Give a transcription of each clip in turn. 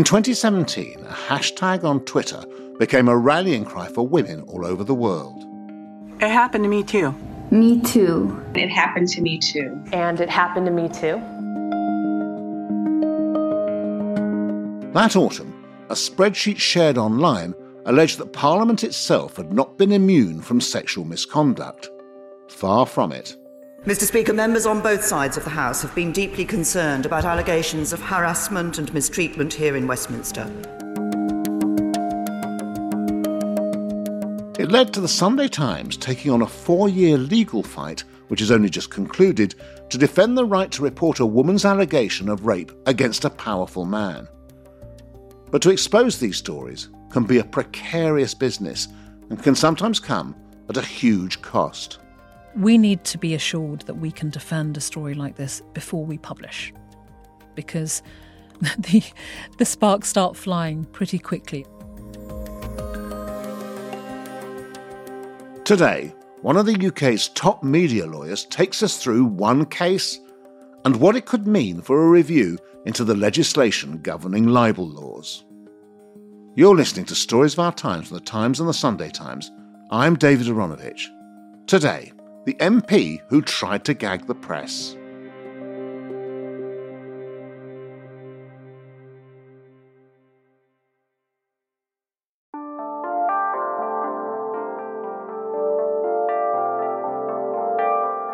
In 2017, a hashtag on Twitter became a rallying cry for women all over the world. It happened to me too. Me too. It happened to me too. And it happened to me too. That autumn, a spreadsheet shared online alleged that Parliament itself had not been immune from sexual misconduct. Far from it. Mr. Speaker, members on both sides of the House have been deeply concerned about allegations of harassment and mistreatment here in Westminster. It led to the Sunday Times taking on a four year legal fight, which has only just concluded, to defend the right to report a woman's allegation of rape against a powerful man. But to expose these stories can be a precarious business and can sometimes come at a huge cost. We need to be assured that we can defend a story like this before we publish, because the, the sparks start flying pretty quickly. Today, one of the UK's top media lawyers takes us through one case and what it could mean for a review into the legislation governing libel laws. You're listening to Stories of Our Times from the Times and the Sunday Times. I'm David Aaronovitch. Today, the MP who tried to gag the press.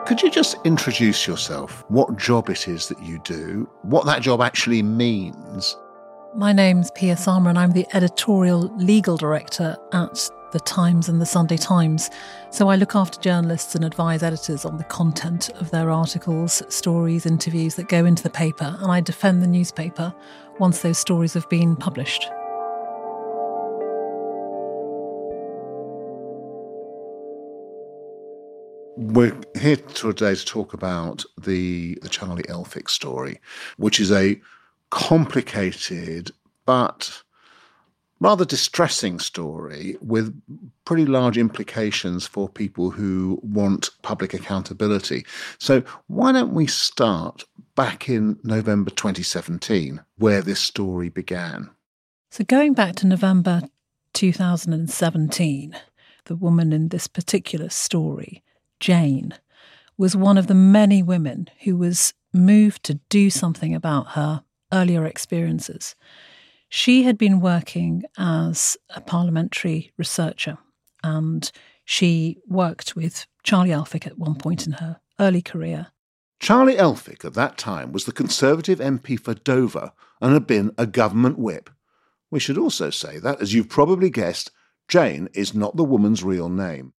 Could you just introduce yourself, what job it is that you do, what that job actually means? My name's Pia Sarma, and I'm the editorial legal director at the Times and the Sunday Times. So I look after journalists and advise editors on the content of their articles, stories, interviews that go into the paper, and I defend the newspaper once those stories have been published. We're here today to talk about the the Charlie Elphicke story, which is a complicated but rather distressing story with pretty large implications for people who want public accountability. So, why don't we start back in November 2017, where this story began? So, going back to November 2017, the woman in this particular story, Jane, was one of the many women who was moved to do something about her earlier experiences. She had been working as a parliamentary researcher and she worked with Charlie Elphicke at one point in her early career. Charlie Elphicke at that time was the Conservative MP for Dover and had been a government whip. We should also say that, as you've probably guessed, Jane is not the woman's real name.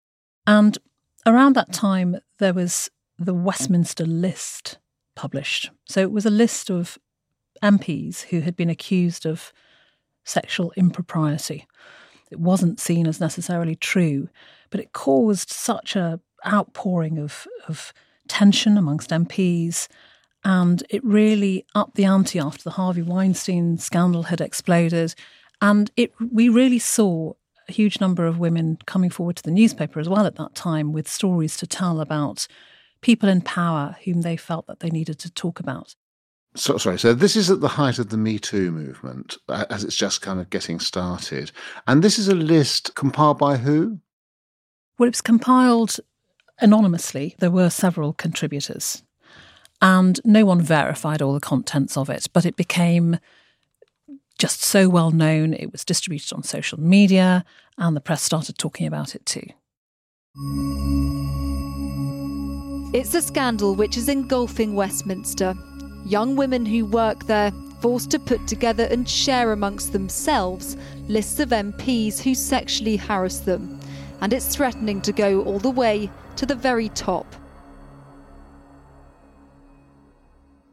And around that time, there was the Westminster List published. So it was a list of MPs who had been accused of sexual impropriety. It wasn't seen as necessarily true, but it caused such a outpouring of, of tension amongst MPs, and it really upped the ante after the Harvey Weinstein scandal had exploded. And it we really saw a huge number of women coming forward to the newspaper as well at that time with stories to tell about people in power whom they felt that they needed to talk about. So, sorry, so this is at the height of the Me Too movement, as it's just kind of getting started. And this is a list compiled by who? Well, it was compiled anonymously. There were several contributors, and no one verified all the contents of it, but it became just so well known. It was distributed on social media, and the press started talking about it too. It's a scandal which is engulfing Westminster. Young women who work there forced to put together and share amongst themselves lists of MPs who sexually harass them. And it's threatening to go all the way to the very top.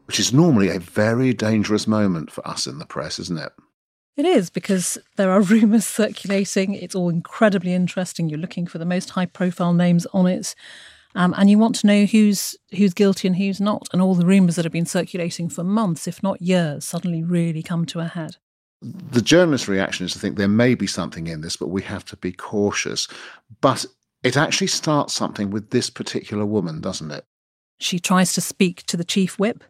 Which is normally a very dangerous moment for us in the press, isn't it? It is because there are rumours circulating. It's all incredibly interesting. You're looking for the most high profile names on it. Um, and you want to know who's who's guilty and who's not. And all the rumours that have been circulating for months, if not years, suddenly really come to a head. The journalist's reaction is to think there may be something in this, but we have to be cautious. But it actually starts something with this particular woman, doesn't it? She tries to speak to the chief whip.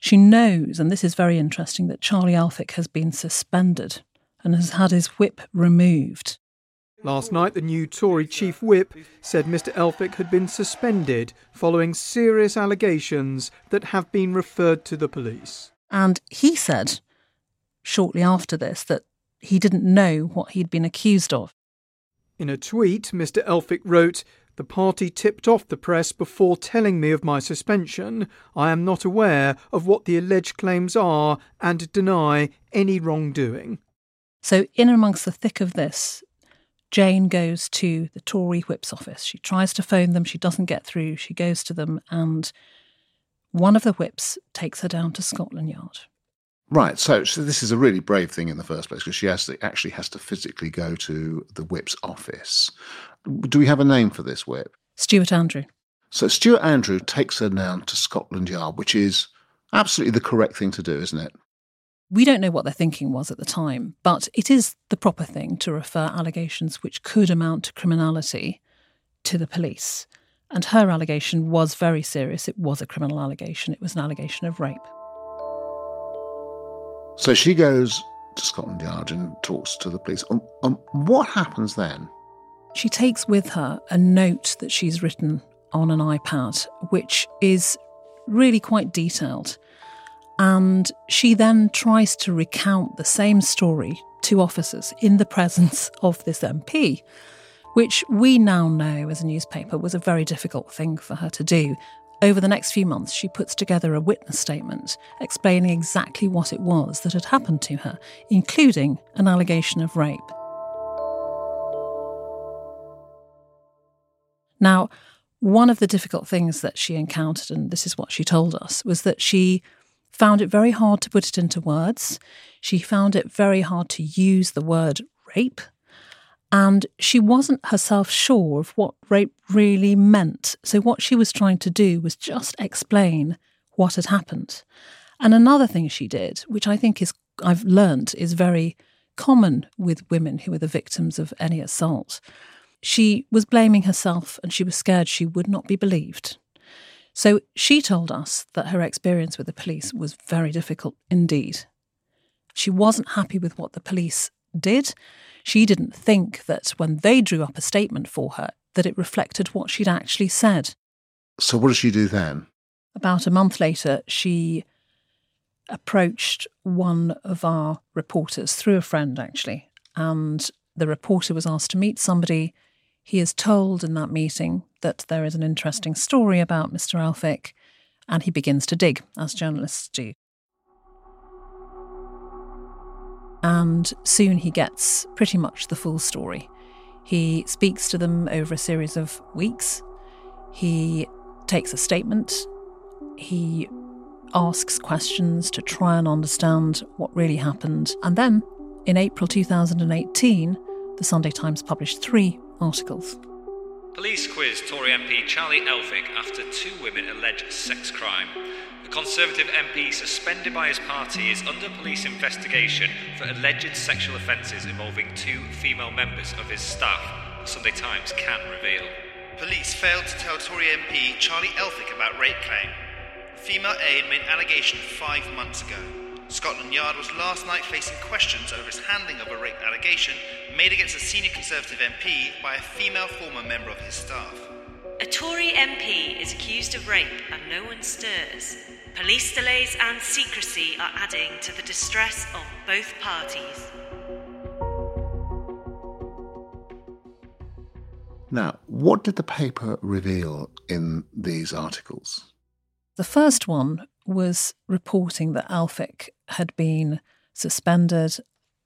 She knows, and this is very interesting, that Charlie Elphicke has been suspended and has had his whip removed. Last night, the new Tory chief whip said Mr. Elphicke had been suspended following serious allegations that have been referred to the police. And he said shortly after this that he didn't know what he'd been accused of. In a tweet, Mr. Elphicke wrote, The party tipped off the press before telling me of my suspension. I am not aware of what the alleged claims are and deny any wrongdoing. So, in amongst the thick of this, Jane goes to the Tory whip's office. She tries to phone them, she doesn't get through. She goes to them, and one of the whips takes her down to Scotland Yard. Right. So, so this is a really brave thing in the first place because she has to, actually has to physically go to the whip's office. Do we have a name for this whip? Stuart Andrew. So Stuart Andrew takes her down to Scotland Yard, which is absolutely the correct thing to do, isn't it? We don't know what their thinking was at the time, but it is the proper thing to refer allegations which could amount to criminality to the police. And her allegation was very serious. It was a criminal allegation, it was an allegation of rape. So she goes to Scotland Yard and talks to the police. Um, um, what happens then? She takes with her a note that she's written on an iPad, which is really quite detailed. And she then tries to recount the same story to officers in the presence of this MP, which we now know as a newspaper was a very difficult thing for her to do. Over the next few months, she puts together a witness statement explaining exactly what it was that had happened to her, including an allegation of rape. Now, one of the difficult things that she encountered, and this is what she told us, was that she found it very hard to put it into words. She found it very hard to use the word rape. And she wasn't herself sure of what rape really meant. So, what she was trying to do was just explain what had happened. And another thing she did, which I think is, I've learned, is very common with women who are the victims of any assault. She was blaming herself and she was scared she would not be believed. So she told us that her experience with the police was very difficult indeed. She wasn't happy with what the police did. She didn't think that when they drew up a statement for her that it reflected what she'd actually said. So what did she do then? About a month later, she approached one of our reporters through a friend actually, and the reporter was asked to meet somebody he is told in that meeting that there is an interesting story about Mr. Elphicke, and he begins to dig, as journalists do. And soon he gets pretty much the full story. He speaks to them over a series of weeks. He takes a statement. He asks questions to try and understand what really happened. And then, in April 2018, the Sunday Times published three articles. Police quiz Tory MP Charlie Elphicke after two women allege sex crime. The Conservative MP suspended by his party is under police investigation for alleged sexual offences involving two female members of his staff, the Sunday Times can reveal. Police failed to tell Tory MP Charlie Elphicke about rape claim. Female aide made allegation five months ago. Scotland Yard was last night facing questions over its handling of a rape allegation made against a senior Conservative MP by a female former member of his staff. A Tory MP is accused of rape and no one stirs. Police delays and secrecy are adding to the distress of both parties. Now, what did the paper reveal in these articles? The first one was reporting that Elphicke had been suspended,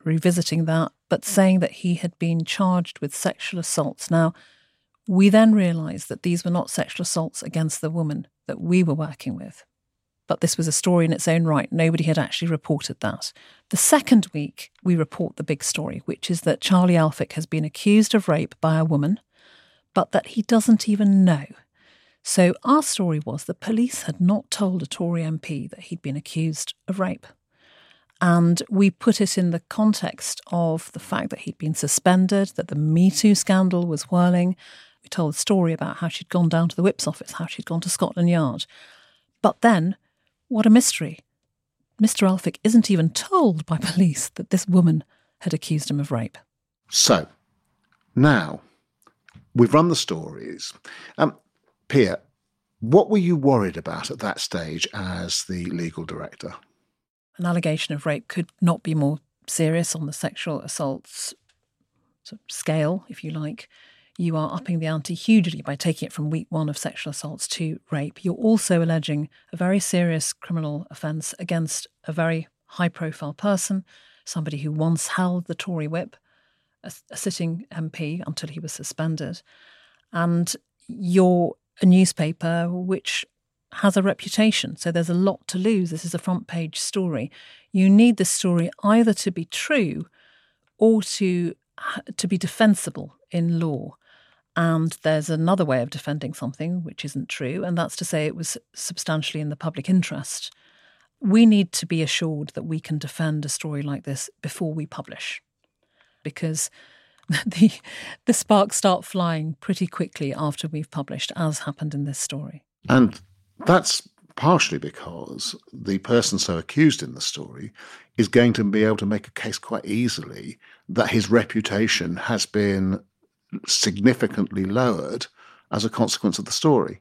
revisiting that, but saying that he had been charged with sexual assaults. Now, we then realised that these were not sexual assaults against the woman that we were working with. But this was a story in its own right. Nobody had actually reported that. The second week, we report the big story, which is that Charlie Elphicke has been accused of rape by a woman, but that he doesn't even know. So our story was the police had not told a Tory MP that he'd been accused of rape. And we put it in the context of the fact that he'd been suspended, that the Me Too scandal was whirling, we told the story about how she'd gone down to the whip's office, how she'd gone to Scotland Yard. But then, what a mystery. Mr. Elphicke isn't even told by police that this woman had accused him of rape. So, now we've run the stories. Um, Pia, what were you worried about at that stage as the legal director? An allegation of rape could not be more serious on the sexual assaults scale, if you like you are upping the ante hugely by taking it from week one of sexual assaults to rape. You're also alleging a very serious criminal offence against a very high profile person, somebody who once held the Tory whip, a, a sitting MP until he was suspended. And you're a newspaper which has a reputation. So there's a lot to lose. This is a front page story. You need the story either to be true or to to be defensible in law. And there's another way of defending something which isn't true, and that's to say it was substantially in the public interest. We need to be assured that we can defend a story like this before we publish, because the the sparks start flying pretty quickly after we've published, as happened in this story. And that's partially because the person so accused in the story is going to be able to make a case quite easily that his reputation has been significantly lowered as a consequence of the story.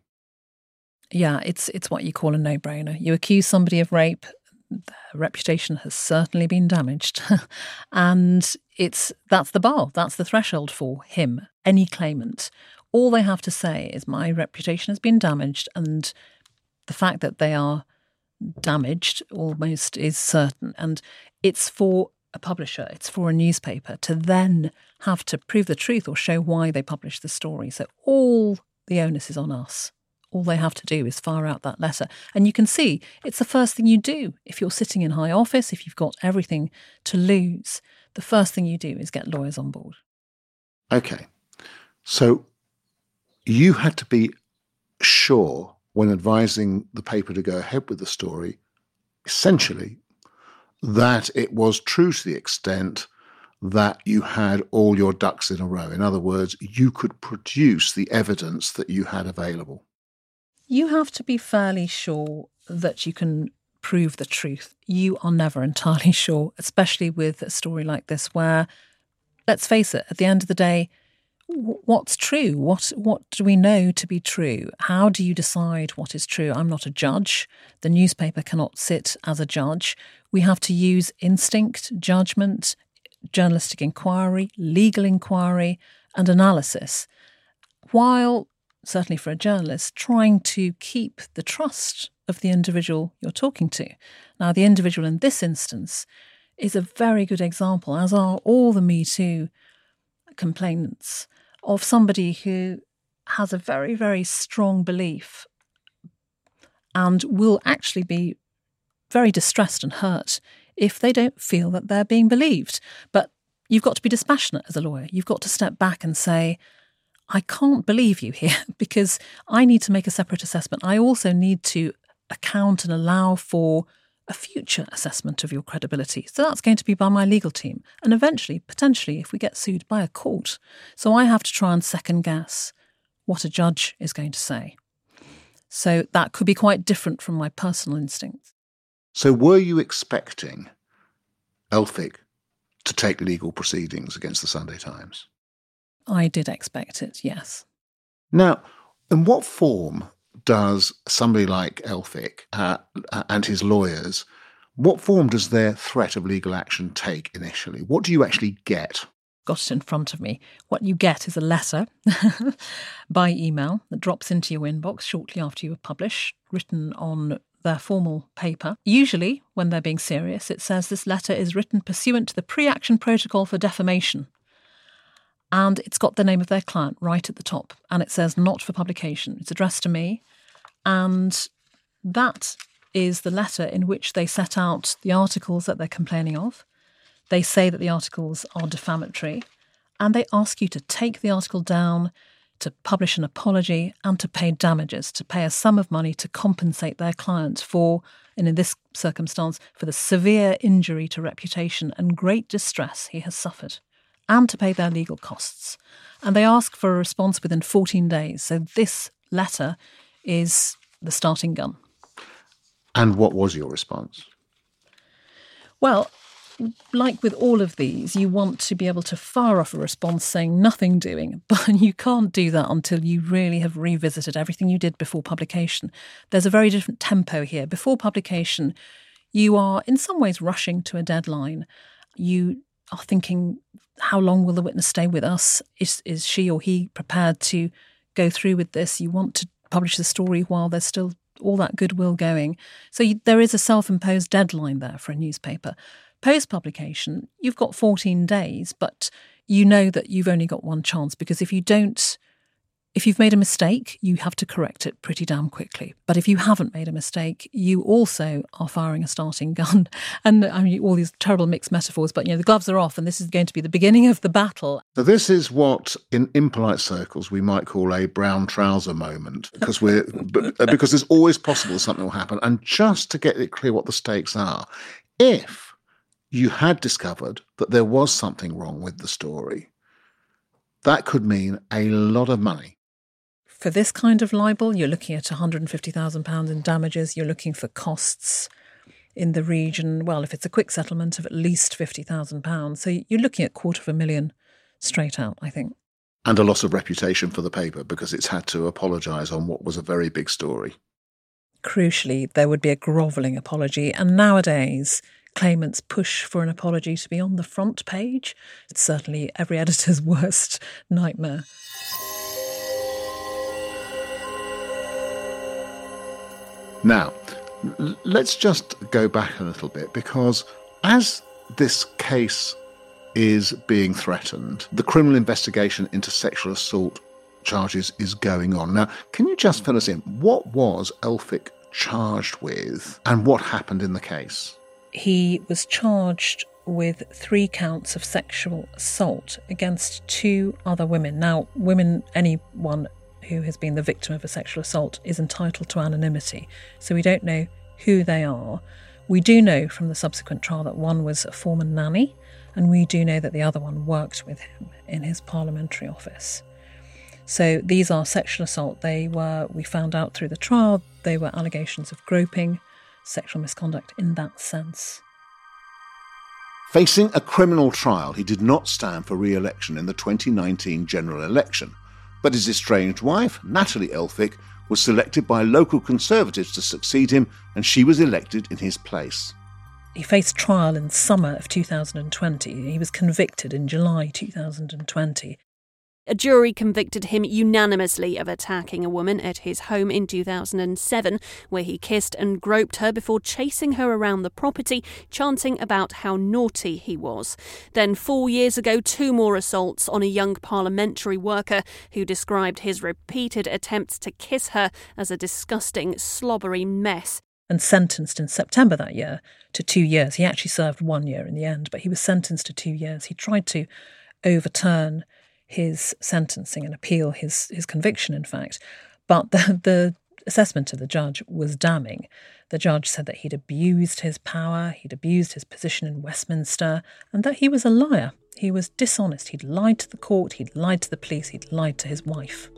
Yeah, it's it's what you call a no-brainer. You accuse somebody of rape, their reputation has certainly been damaged. and it's that's the bar, that's the threshold for him, any claimant. All they have to say is my reputation has been damaged and the fact that they are damaged almost is certain and it's for a publisher, it's for a newspaper to then have to prove the truth or show why they published the story. So all the onus is on us. All they have to do is fire out that letter. And you can see it's the first thing you do. If you're sitting in high office, if you've got everything to lose, the first thing you do is get lawyers on board. Okay. So you had to be sure when advising the paper to go ahead with the story, essentially, that it was true to the extent that you had all your ducks in a row. In other words, you could produce the evidence that you had available. You have to be fairly sure that you can prove the truth. You are never entirely sure, especially with a story like this, where, let's face it, at the end of the day, what's true? What what do we know to be true? How do you decide what is true? I'm not a judge. The newspaper cannot sit as a judge. We have to use instinct, judgment, journalistic inquiry, legal inquiry, and analysis, while certainly for a journalist trying to keep the trust of the individual you're talking to. Now, the individual in this instance is a very good example, as are all the Me Too complainants of somebody who has a very, very strong belief and will actually be very distressed and hurt if they don't feel that they're being believed. But you've got to be dispassionate as a lawyer. You've got to step back and say, I can't believe you here because I need to make a separate assessment. I also need to account and allow for a future assessment of your credibility. So that's going to be by my legal team. And eventually, potentially, if we get sued by a court. So I have to try and second guess what a judge is going to say. So that could be quite different from my personal instincts. So were you expecting Elphicke to take legal proceedings against the Sunday Times? I did expect it, yes. Now, In what form does somebody like Elphicke uh, and his lawyers, what form does their threat of legal action take initially? What do you actually get? Got it in front of me. What you get is a letter by email that drops into your inbox shortly after you have published, written on their formal paper. Usually, when they're being serious, it says this letter is written pursuant to the pre action protocol for defamation. And it's got the name of their client right at the top. And it says not for publication. It's addressed to me. And that is the letter in which they set out the articles that they're complaining of. They say that the articles are defamatory. And they ask you to take the article down, to publish an apology, and to pay damages, to pay a sum of money to compensate their client for, and in this circumstance, for the severe injury to reputation and great distress he has suffered, and to pay their legal costs. And they ask for a response within 14 days. So this letter is the starting gun. And what was your response? Well, like with all of these, you want to be able to fire off a response saying nothing doing, but you can't do that until you really have revisited everything you did before publication. There's a very different tempo here. Before publication, you are in some ways rushing to a deadline. You are thinking, how long will the witness stay with us? Is, is she or he prepared to go through with this? You want to publish the story while there's still all that goodwill going. So you, there is a self imposed deadline there for a newspaper. Post publication, you've got 14 days, but you know that you've only got one chance because if you don't, if you've made a mistake, you have to correct it pretty damn quickly. But if you haven't made a mistake, you also are firing a starting gun. And I mean, all these terrible mixed metaphors, but you know, the gloves are off and this is going to be the beginning of the battle. So this is what in impolite circles we might call a brown trouser moment because we're uh, because it's always possible something will happen. And just to get it clear what the stakes are, if you had discovered that there was something wrong with the story, that could mean a lot of money for this kind of libel, you're looking at £150,000 in damages. You're looking for costs in the region, well, if it's a quick settlement of at least £50,000. So you're looking at quarter of a million straight out, I think. And a loss of reputation for the paper because it's had to apologise on what was a very big story. Crucially, there would be a grovelling apology. And nowadays, claimants push for an apology to be on the front page. It's certainly every editor's worst nightmare. Now, let's just go back a little bit because as this case is being threatened, the criminal investigation into sexual assault charges is going on. Now, can you just fill us in? What was Elphicke charged with and what happened in the case? He was charged with three counts of sexual assault against two other women. Now, women, anyone who has been the victim of a sexual assault is entitled to anonymity. So we don't know who they are. We do know from the subsequent trial that one was a former nanny, and we do know that the other one worked with him in his parliamentary office. So these are sexual assault. They were, we found out through the trial, they were allegations of groping, sexual misconduct in that sense. Facing a criminal trial, he did not stand for re election in the 2019 general election but his estranged wife, Natalie Elphicke, was selected by local Conservatives to succeed him, and she was elected in his place. He faced trial in summer of 2020. He was convicted in July 2020 a jury convicted him unanimously of attacking a woman at his home in 2007, where he kissed and groped her before chasing her around the property, chanting about how naughty he was. Then, four years ago, two more assaults on a young parliamentary worker who described his repeated attempts to kiss her as a disgusting, slobbery mess and sentenced in September that year to two years. He actually served one year in the end, but he was sentenced to two years. He tried to overturn his sentencing and appeal his his conviction, in fact. But the, the assessment of the judge was damning. The judge said that he'd abused his power, he'd abused his position in Westminster, and that he was a liar. He was dishonest. He'd lied to the court, he'd lied to the police, he'd lied to his wife.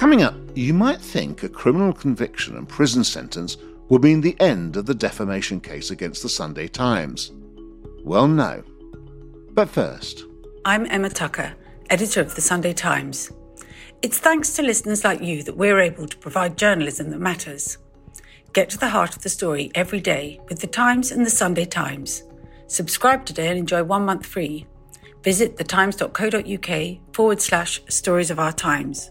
Coming up, you might think a criminal conviction and prison sentence would mean the end of the defamation case against the Sunday Times. Well, no. But first, I'm Emma Tucker, editor of the Sunday Times. It's thanks to listeners like you that we're able to provide journalism that matters. Get to the heart of the story every day with the Times and the Sunday Times. Subscribe today and enjoy one month free. Visit thetimes.co.uk forward slash stories of our times.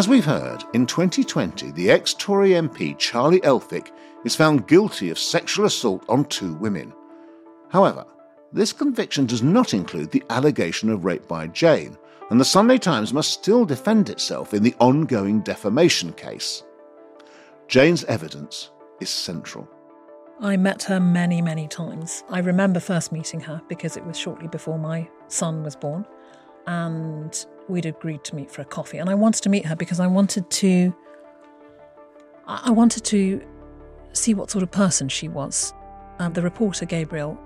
As we've heard, in 2020, the ex Tory MP Charlie Elphicke is found guilty of sexual assault on two women. However, this conviction does not include the allegation of rape by Jane, and the Sunday Times must still defend itself in the ongoing defamation case. Jane's evidence is central. I met her many, many times. I remember first meeting her because it was shortly before my son was born. And we'd agreed to meet for a coffee. And I wanted to meet her because I wanted to. I wanted to see what sort of person she was. Uh, the reporter, Gabriel,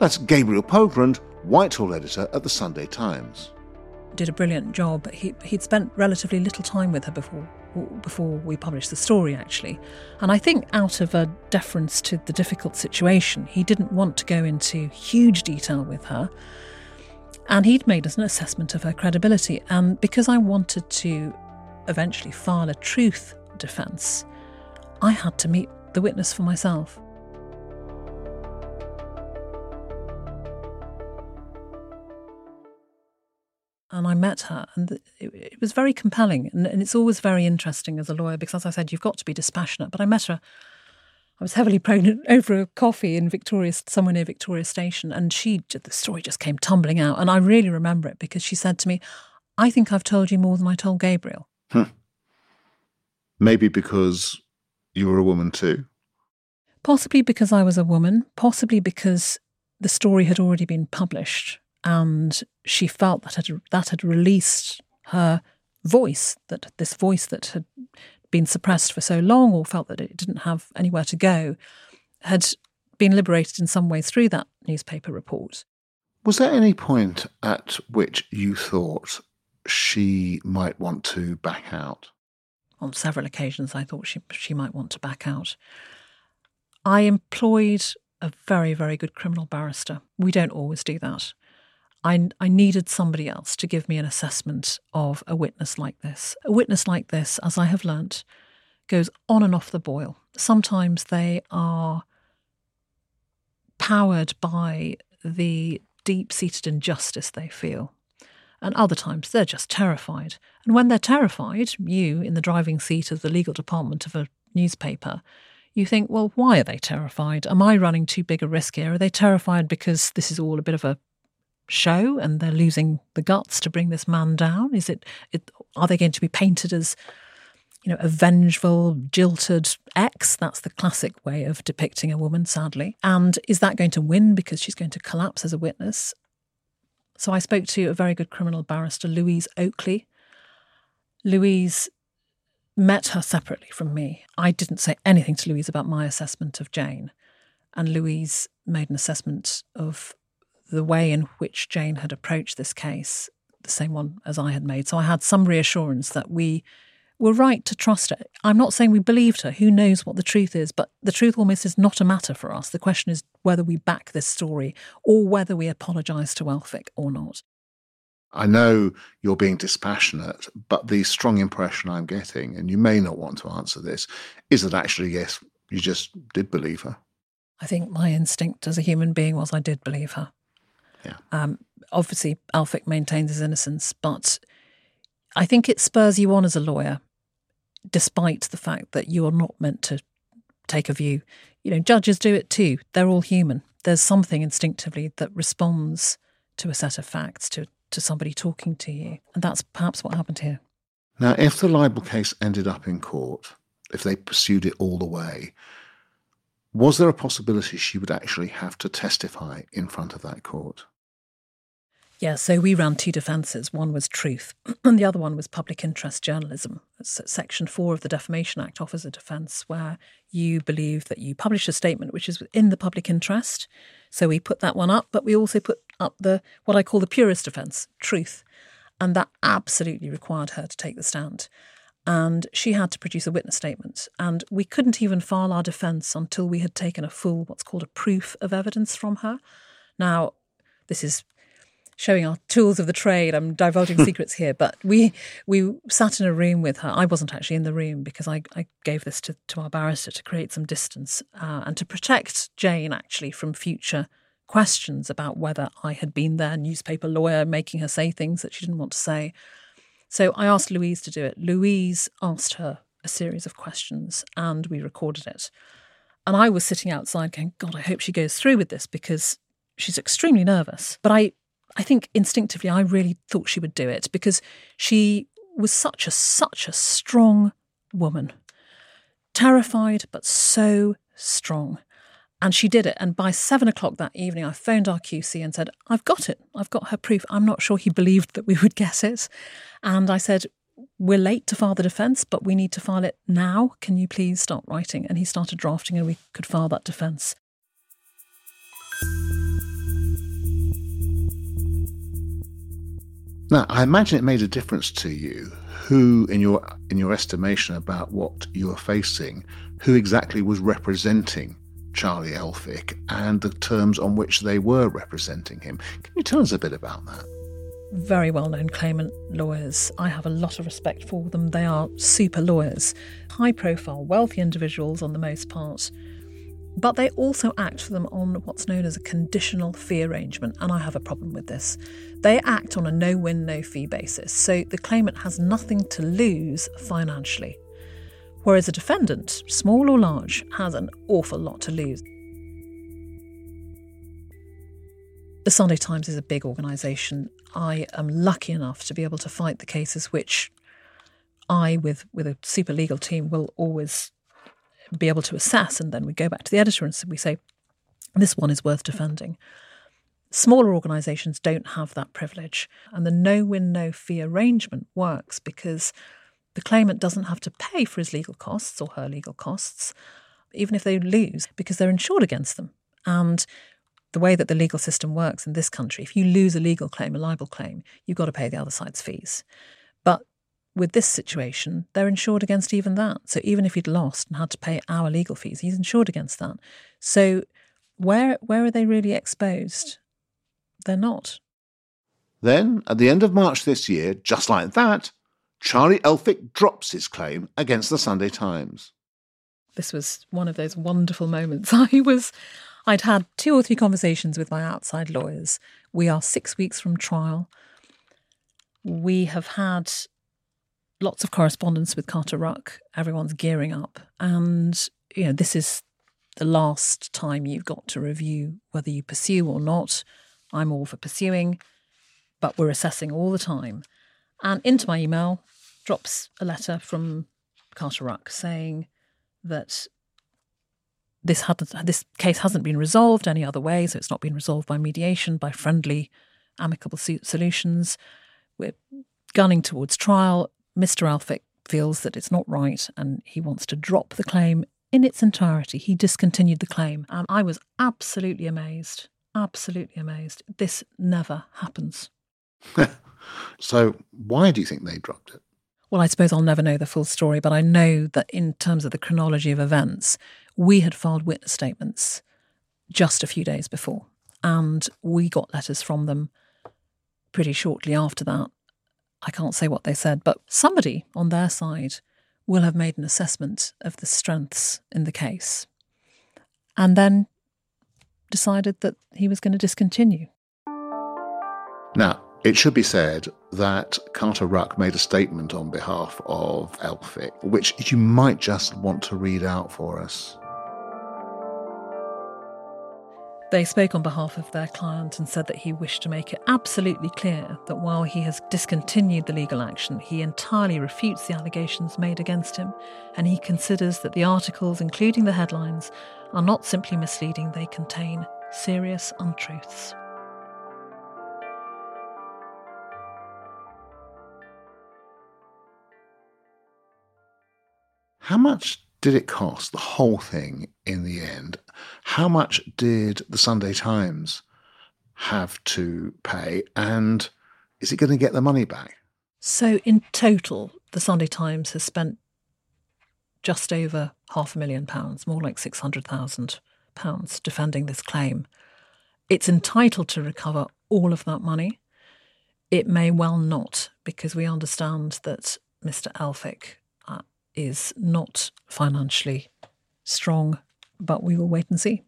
That's Gabriel Pogrund, Whitehall editor at the Sunday Times. did a brilliant job. He, he'd spent relatively little time with her before before we published the story, actually. And I think, out of a deference to the difficult situation, he didn't want to go into huge detail with her. And he'd made us an assessment of her credibility. And because I wanted to eventually file a truth defence, I had to meet the witness for myself. and I met her, and it, was very compelling. And, it's always very interesting as a lawyer because, as I said, you've got to be dispassionate. But I met her. I was heavily pregnant over a coffee in Victoria, somewhere near Victoria Station, and she the story just came tumbling out, and I really remember it because she said to me, "I think I've told you more than I told Gabriel." Hmm. Maybe because you were a woman too. Possibly because I was a woman. Possibly because the story had already been published and she felt that had, that had released her voice, that this voice that had been suppressed for so long or felt that it didn't have anywhere to go, had been liberated in some way through that newspaper report. Was there any point at which you thought she might want to back out? On several occasions, I thought she, she might want to back out. I employed a very, very good criminal barrister. We don't always do that. I, I needed somebody else to give me an assessment of a witness like this. A witness like this, as I have learnt, goes on and off the boil. Sometimes they are powered by the deep seated injustice they feel. And other times they're just terrified. And when they're terrified, you, in the driving seat of the legal department of a newspaper, you think, well, why are they terrified? Am I running too big a risk here? Are they terrified because this is all a bit of a show and they're losing the guts to bring this man down? Is it, it are they going to be painted as you know, a vengeful, jilted ex? That's the classic way of depicting a woman, sadly. And is that going to win because she's going to collapse as a witness? So I spoke to a very good criminal barrister, Louise Oakley. Louise met her separately from me. I didn't say anything to Louise about my assessment of Jane. And Louise made an assessment of the way in which Jane had approached this case, the same one as I had made. So I had some reassurance that we were right to trust her. I'm not saying we believed her. Who knows what the truth is? But the truth almost is not a matter for us. The question is whether we back this story or whether we apologise to Elphicke or not. I know you're being dispassionate, but the strong impression I'm getting, and you may not want to answer this, is that actually, yes, you just did believe her. I think my instinct as a human being was I did believe her. Yeah. Um, obviously, Elphicke maintains his innocence, but I think it spurs you on as a lawyer, despite the fact that you are not meant to take a view. You know, judges do it too. They're all human. There's something instinctively that responds to a set of facts, to, to somebody talking to you. And that's perhaps what happened here. Now, if the libel case ended up in court, if they pursued it all the way, was there a possibility she would actually have to testify in front of that court? Yeah, so we ran two defences. One was truth, and the other one was public interest journalism. Section 4 of the Defamation Act offers a defence where you believe that you publish a statement which is in the public interest. So we put that one up, but we also put up the what I call the purist defence, truth. And that absolutely required her to take the stand. And she had to produce a witness statement. And we couldn't even file our defence until we had taken a full, what's called a proof of evidence from her. Now, this is showing our tools of the trade. I'm divulging secrets here, but we we sat in a room with her. I wasn't actually in the room because I, I gave this to, to our barrister to create some distance uh, and to protect Jane actually from future questions about whether I had been their newspaper lawyer making her say things that she didn't want to say. So I asked Louise to do it. Louise asked her a series of questions and we recorded it. And I was sitting outside going, God, I hope she goes through with this because she's extremely nervous. But I I think instinctively I really thought she would do it because she was such a such a strong woman. Terrified but so strong. And she did it. And by seven o'clock that evening, I phoned our QC and said, I've got it. I've got her proof. I'm not sure he believed that we would get it. And I said, We're late to file the defence, but we need to file it now. Can you please start writing? And he started drafting, and we could file that defence. Now, I imagine it made a difference to you who, in your in your estimation about what you were facing, who exactly was representing Charlie Elphicke and the terms on which they were representing him. Can you tell us a bit about that? Very well known claimant lawyers. I have a lot of respect for them. They are super lawyers, high profile, wealthy individuals on the most part but they also act for them on what's known as a conditional fee arrangement, and I have a problem with this. They act on a no win, no fee basis, so the claimant has nothing to lose financially. Whereas a defendant, small or large, has an awful lot to lose. The Sunday Times is a big organisation. I am lucky enough to be able to fight the cases which I, with, with a super legal team, will always be able to assess. And then we go back to the editor and we say, this one is worth defending. Smaller organisations don't have that privilege. And the no win, no fee arrangement works because the claimant doesn't have to pay for his legal costs or her legal costs, even if they lose, because they're insured against them. And the way that the legal system works in this country, if you lose a legal claim, a libel claim, you've got to pay the other side's fees. With this situation, they're insured against even that. So even if he'd lost and had to pay our legal fees, he's insured against that. So where where are they really exposed? They're not. Then, at the end of March this year, just like that, Charlie Elphicke drops his claim against the Sunday Times. This was one of those wonderful moments. I was I'd had two or three conversations with my outside lawyers. We are 6 weeks from trial. We have had lots of correspondence with Carter Ruck. Everyone's gearing up. And, you know, this is the last time you've got to review whether you pursue or not. I'm all for pursuing, but we're assessing all the time. And into my email drops a letter from Carter Ruck saying that this had this case hasn't been resolved any other way, so it's not been resolved by mediation, by friendly, amicable solutions. We're gunning towards trial. Mr. Elphicke feels that it's not right and he wants to drop the claim in its entirety. He discontinued the claim. And I was absolutely amazed. Absolutely amazed. This never happens. so, why do you think they dropped it? Well, I suppose I'll never know the full story, but I know that in terms of the chronology of events, we had filed witness statements just a few days before. And we got letters from them pretty shortly after that I can't say what they said, but somebody on their side will have made an assessment of the strengths in the case. And then decided that he was going to discontinue. Now, it should be said that Carter Ruck made a statement on behalf of Elphicke, which you might just want to read out for us. They spoke on behalf of their client and said that he wished to make it absolutely clear that while he has discontinued the legal action, he entirely refutes the allegations made against him, and he considers that the articles, including the headlines, are not simply misleading, they contain serious untruths. How much did it cost, the whole thing, in the end? How much did the Sunday Times have to pay? And is it going to get the money back? So, in total, the Sunday Times has spent just over half a million pounds, more like £600,000 defending this claim. It's entitled to recover all of that money. It may well not, because we understand that Mr. Elphicke is not financially strong, but we will wait and see.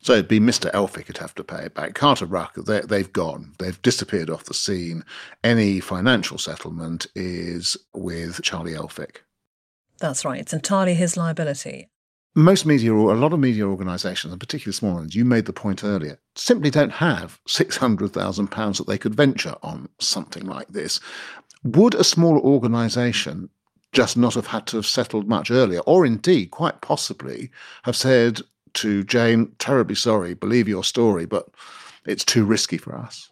So it'd be Mr. Elphicke who'd have to pay it back. Carter Ruck, they've gone. They've disappeared off the scene. Any financial settlement is with Charlie Elphicke. That's right. It's entirely his liability. Most media, or a lot of media organisations, and particularly small ones, you made the point earlier, simply don't have £600,000 that they could venture on something like this. Would a small organisation just not have had to have settled much earlier, or indeed, quite possibly, have said to Jane, terribly sorry, believe your story, but it's too risky for us.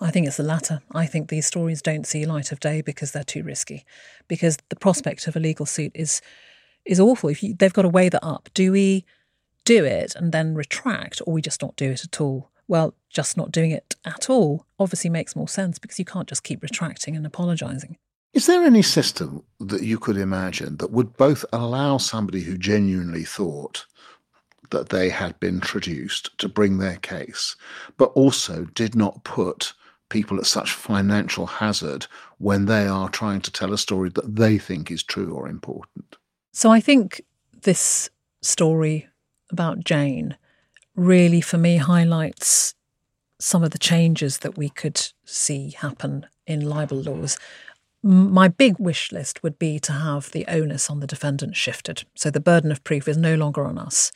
I think it's the latter. I think these stories don't see light of day because they're too risky. Because the prospect of a legal suit is is awful. If you, they've got to weigh that up, do we do it and then retract, or we just not do it at all? Well, just not doing it at all obviously makes more sense because you can't just keep retracting and apologising. Is there any system that you could imagine that would both allow somebody who genuinely thought that they had been traduced to bring their case, but also did not put people at such financial hazard when they are trying to tell a story that they think is true or important? So I think this story about Jane really, for me, highlights some of the changes that we could see happen in libel laws my big wish list would be to have the onus on the defendant shifted. So the burden of proof is no longer on us.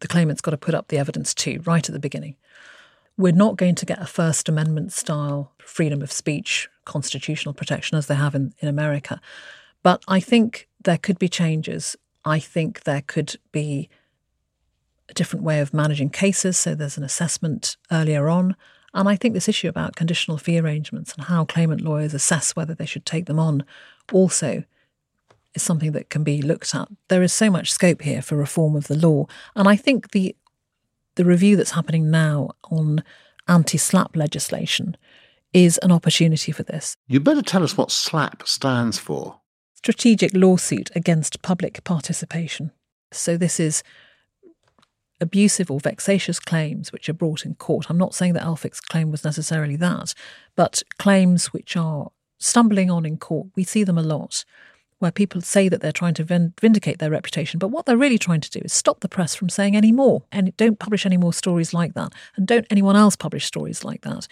The claimant's got to put up the evidence too, right at the beginning. We're not going to get a First Amendment style freedom of speech, constitutional protection as they have in, in America. But I think there could be changes. I think there could be a different way of managing cases. So there's an assessment earlier on. And I think this issue about conditional fee arrangements and how claimant lawyers assess whether they should take them on also is something that can be looked at. There is so much scope here for reform of the law. And I think the the review that's happening now on anti slap legislation is an opportunity for this. You better tell us what SLAP stands for. Strategic Lawsuit Against Public Participation. So this is abusive or vexatious claims which are brought in court. I'm not saying that Elphicke's claim was necessarily that, but claims which are stumbling on in court, we see them a lot, where people say that they're trying to vindicate their reputation, but what they're really trying to do is stop the press from saying any more, and don't publish any more stories like that, and don't anyone else publish stories like that.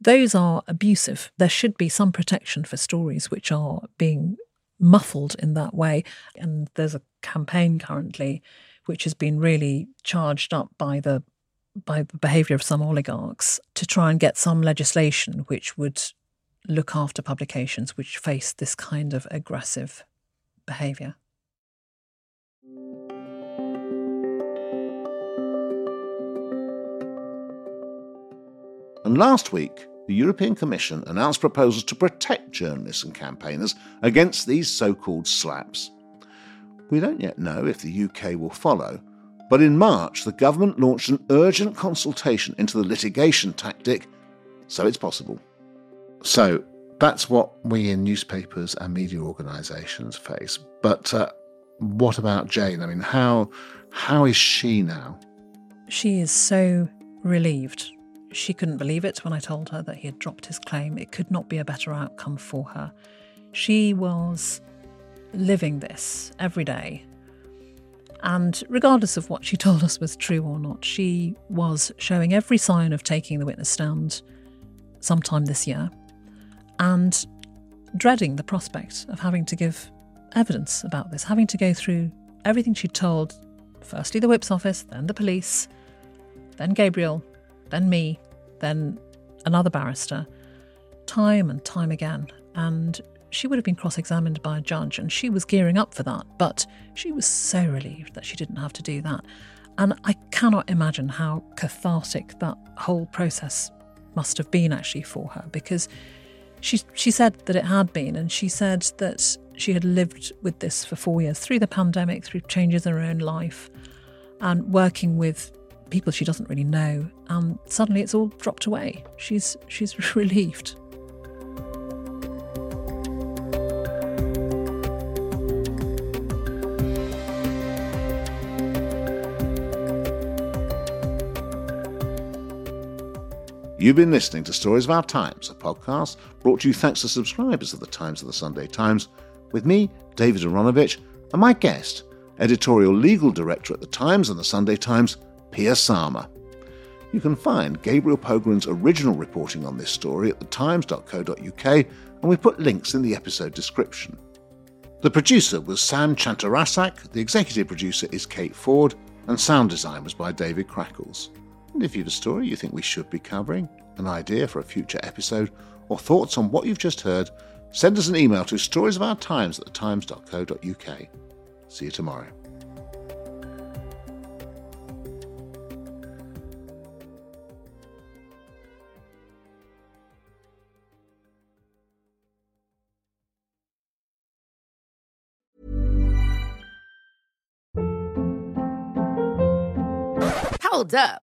Those are abusive. There should be some protection for stories which are being muffled in that way. And there's a campaign currently which has been really charged up by the by the behaviour of some oligarchs to try and get some legislation which would look after publications which face this kind of aggressive behaviour. And last week, the European Commission announced proposals to protect journalists and campaigners against these so called SLAPPs. We don't yet know if the UK will follow, but in March the government launched an urgent consultation into the litigation tactic, so it's possible. So that's what we in newspapers and media organisations face. But uh, what about Jane? I mean, how how is she now? She is so relieved. She couldn't believe it when I told her that he had dropped his claim. It could not be a better outcome for her. She was living this every day. And regardless of what she told us was true or not, she was showing every sign of taking the witness stand sometime this year and dreading the prospect of having to give evidence about this, having to go through everything she'd told firstly the whip's office, then the police, then Gabriel, then me, then another barrister, time and time again. And she would have been cross examined by a judge, and she was gearing up for that. But she was so relieved that she didn't have to do that. And I cannot imagine how cathartic that whole process must have been actually for her because she she said that it had been and she said that she had lived with this for 4 years through the pandemic through changes in her own life and working with people she doesn't really know and suddenly it's all dropped away she's she's relieved You've been listening to Stories of Our Times, a podcast brought to you thanks to subscribers of the Times of the Sunday Times, with me, David Aaronovitch, and my guest, editorial legal director at the Times and the Sunday Times, Pia Sarma. You can find Gabriel Pogrund's original reporting on this story at thetimes.co.uk, and we put links in the episode description. The producer was Sam Chantarasak, the executive producer is Kate Ford, and sound design was by David Crackles. And if you have a story you think we should be covering, an idea for a future episode, or thoughts on what you've just heard, send us an email to storiesofourtimes at thetimes.co.uk. See you tomorrow. Hold up.